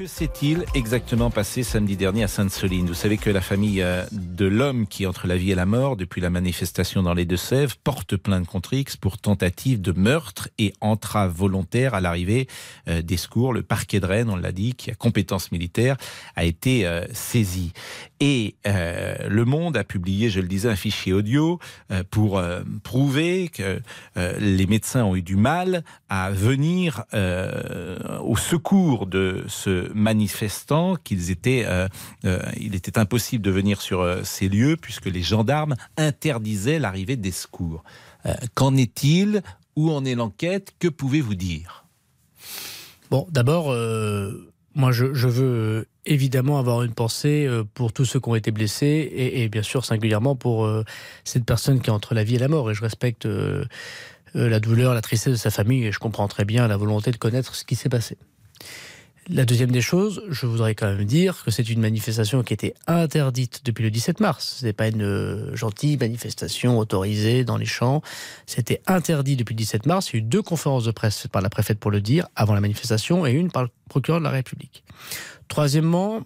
Que s'est-il exactement passé samedi dernier à Sainte-Soline? Vous savez que la famille euh, de l'homme qui est entre la vie et la mort depuis la manifestation dans les Deux-Sèvres porte plainte contre X pour tentative de meurtre et entrave volontaire à l'arrivée euh, des secours. Le parquet de Rennes, on l'a dit, qui a compétence militaire, a été euh, saisi. Et Le Monde a publié, je le disais, un fichier audio pour prouver que les médecins ont eu du mal à venir au secours de ce manifestants qu'ils étaient, euh, euh, il était impossible de venir sur euh, ces lieux puisque les gendarmes interdisaient l'arrivée des secours. Qu'en est-il? Où en est l'enquête? Que pouvez-vous dire? Bon, d'abord, moi, je, veux évidemment avoir une pensée pour tous ceux qui ont été blessés et, bien sûr singulièrement pour cette personne qui est entre la vie et la mort. Et je respecte la douleur, la tristesse de sa famille et je comprends très bien la volonté de connaître ce qui s'est passé. La deuxième des choses, je voudrais quand même dire que c'est une manifestation qui était interdite depuis le 17 mars. Ce n'est pas une euh, gentille manifestation autorisée dans les champs. C'était interdit depuis le 17 mars. Il y a eu deux conférences de presse par la préfète pour le dire avant la manifestation et une par le procureur de la République. Troisièmement,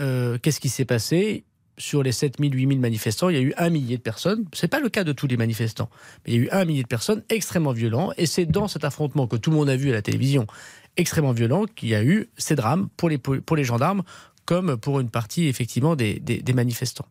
euh, qu'est-ce qui s'est passé? Sur les 7000, 8000 manifestants, il y a eu un millier de personnes. Ce n'est pas le cas de tous les manifestants, mais il y a eu un millier de personnes extrêmement violents. Et c'est dans cet affrontement que tout le monde a vu à la télévision extrêmement violent qu'il y a eu ces drames pour les, pour les gendarmes comme pour une partie effectivement des, des manifestants.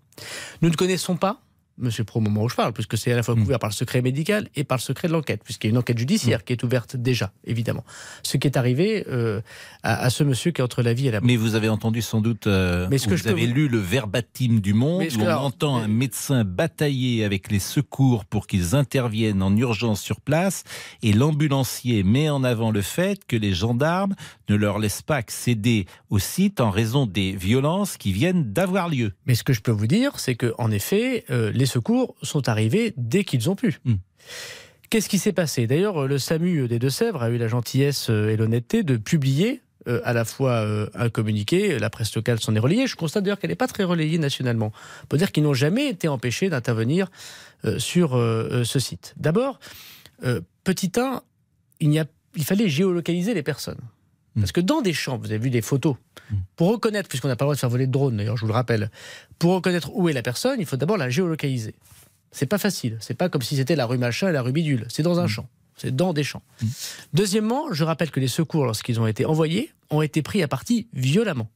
Nous ne connaissons pas Monsieur Pro, au moment où je parle, puisque c'est à la fois mm. couvert par le secret médical et par le secret de l'enquête, puisqu'il y a une enquête judiciaire mm. qui est ouverte déjà, évidemment. Ce qui est arrivé euh, à, ce monsieur qui est entre la vie et la mort. Mais vous avez entendu sans doute, euh, mais ce que vous avez lu le verbatim du Monde, où on entend un médecin batailler avec les secours pour qu'ils interviennent en urgence sur place, et l'ambulancier met en avant le fait que les gendarmes ne leur laissent pas accéder au site en raison des violences qui viennent d'avoir lieu. Mais ce que je peux vous dire, c'est que en effet, euh, les secours sont arrivés dès qu'ils ont pu. Hmm. Qu'est-ce qui s'est passé? D'ailleurs, le SAMU des Deux-Sèvres a eu la gentillesse euh, et l'honnêteté de publier euh, à la fois euh, un communiqué, la presse locale s'en est relayée. Je constate d'ailleurs qu'elle n'est pas très relayée nationalement. On peut dire qu'ils n'ont jamais été empêchés d'intervenir sur ce site. D'abord, petit 1, il, a, il fallait géolocaliser les personnes. Parce que dans des champs, vous avez vu des photos, pour reconnaître, puisqu'on n'a pas le droit de faire voler de drone, d'ailleurs, je vous le rappelle, pour reconnaître où est la personne, il faut d'abord la géolocaliser. C'est pas facile. C'est pas comme si c'était la rue machin et la rue bidule. C'est dans un champ. C'est dans des champs. Deuxièmement, je rappelle que les secours, lorsqu'ils ont été envoyés, ont été pris à partie violemment.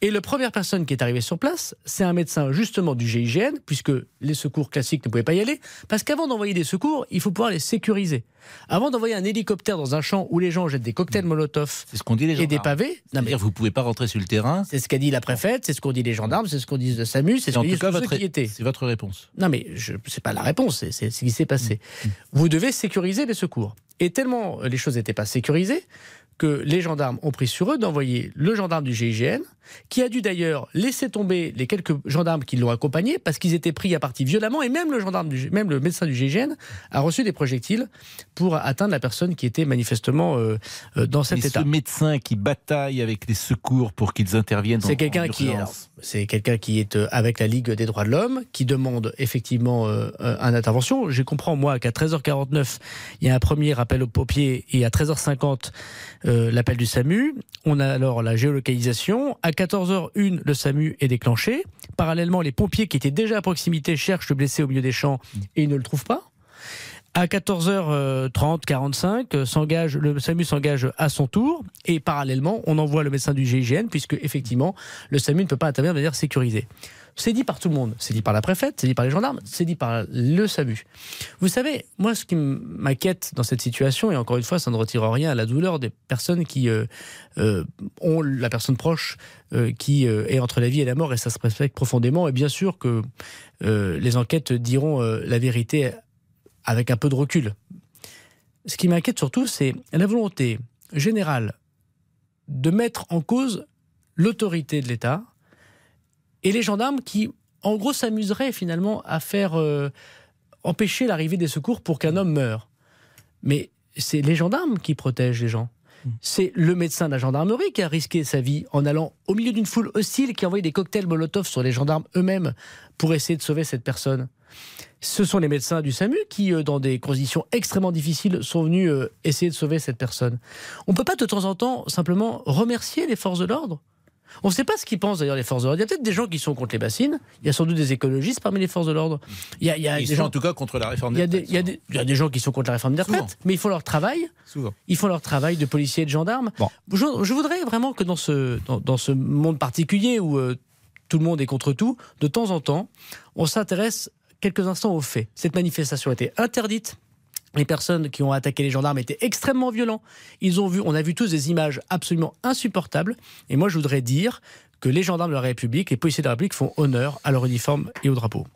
Et la première personne qui est arrivée sur place, c'est un médecin justement du GIGN, puisque les secours classiques ne pouvaient pas y aller, parce qu'avant d'envoyer des secours, il faut pouvoir les sécuriser. Avant d'envoyer un hélicoptère dans un champ où les gens jettent des cocktails Molotov ce qu'on dit les et des pavés, non mais vous pouvez pas rentrer sur le terrain. C'est ce qu'a dit la préfète, c'est ce qu'ont dit les gendarmes, c'est ce qu'on dit de SAMU, c'est ce qu'on dit tous votre, ceux qui étaient. C'est votre réponse. Non mais je c'est pas la réponse, c'est ce qui s'est passé. Mm. Mm. Vous devez sécuriser les secours. Et tellement les choses n'étaient pas sécurisées que les gendarmes ont pris sur eux d'envoyer le gendarme du GIGN, qui a dû d'ailleurs laisser tomber les quelques gendarmes qui l'ont accompagné parce qu'ils étaient pris à partie violemment et même le gendarme, du, même le médecin du GIGN a reçu des projectiles pour atteindre la personne qui était manifestement euh, euh, dans cet état. Ce médecin qui bataille avec les secours pour qu'ils interviennent. C'est quelqu'un qui c'est quelqu'un qui est euh, avec la Ligue des droits de l'homme, qui demande effectivement une intervention. Je comprends moi qu'à 13h49 il y a un premier appel au pompiers et à 13h50 euh, l'appel du SAMU. On a alors la géolocalisation. À 14h01, le SAMU est déclenché. Parallèlement, les pompiers qui étaient déjà à proximité cherchent le blessé au milieu des champs et ils ne le trouvent pas. À 14h30, 45, s'engage, le SAMU s'engage à son tour et parallèlement, on envoie le médecin du GIGN puisque effectivement, le SAMU ne peut pas intervenir de manière sécurisée. C'est dit par tout le monde. C'est dit par la préfète, c'est dit par les gendarmes, c'est dit par le SAMU. Vous savez, moi, ce qui m'inquiète dans cette situation, et encore une fois, ça ne retire rien à la douleur des personnes qui euh, euh, ont la personne proche euh, qui est entre la vie et la mort, et ça se respecte profondément. Et bien sûr que les enquêtes diront la vérité avec un peu de recul. Ce qui m'inquiète surtout, c'est la volonté générale de mettre en cause l'autorité de l'État, et les gendarmes qui, en gros, s'amuseraient finalement à faire euh, empêcher l'arrivée des secours pour qu'un homme meure. Mais c'est les gendarmes qui protègent les gens. C'est le médecin de la gendarmerie qui a risqué sa vie en allant au milieu d'une foule hostile, qui a envoyé des cocktails Molotov sur les gendarmes eux-mêmes pour essayer de sauver cette personne. Ce sont les médecins du SAMU qui, euh, dans des conditions extrêmement difficiles, sont venus euh, essayer de sauver cette personne. On ne peut pas de temps en temps simplement remercier les forces de l'ordre on ne sait pas ce qu'ils pensent d'ailleurs les forces de l'ordre. Il y a peut-être des gens qui sont contre les bassines. Il y a sans doute des écologistes parmi les forces de l'ordre. Il y a, des sont gens... en tout cas contre la réforme des retraites. Il y, a des gens qui sont contre la réforme des retraites, mais ils font leur travail. Souvent. Ils font leur travail de policiers et de gendarmes. Je, voudrais vraiment que dans ce, dans, ce monde particulier où euh, tout le monde est contre tout, de temps en temps, on s'intéresse quelques instants aux faits. Cette manifestation a été interdite les personnes qui ont attaqué les gendarmes étaient extrêmement violents. Ils ont vu, on a vu tous des images absolument insupportables. Et moi, je voudrais dire que les gendarmes de la République, les policiers de la République font honneur à leur uniforme et au drapeau.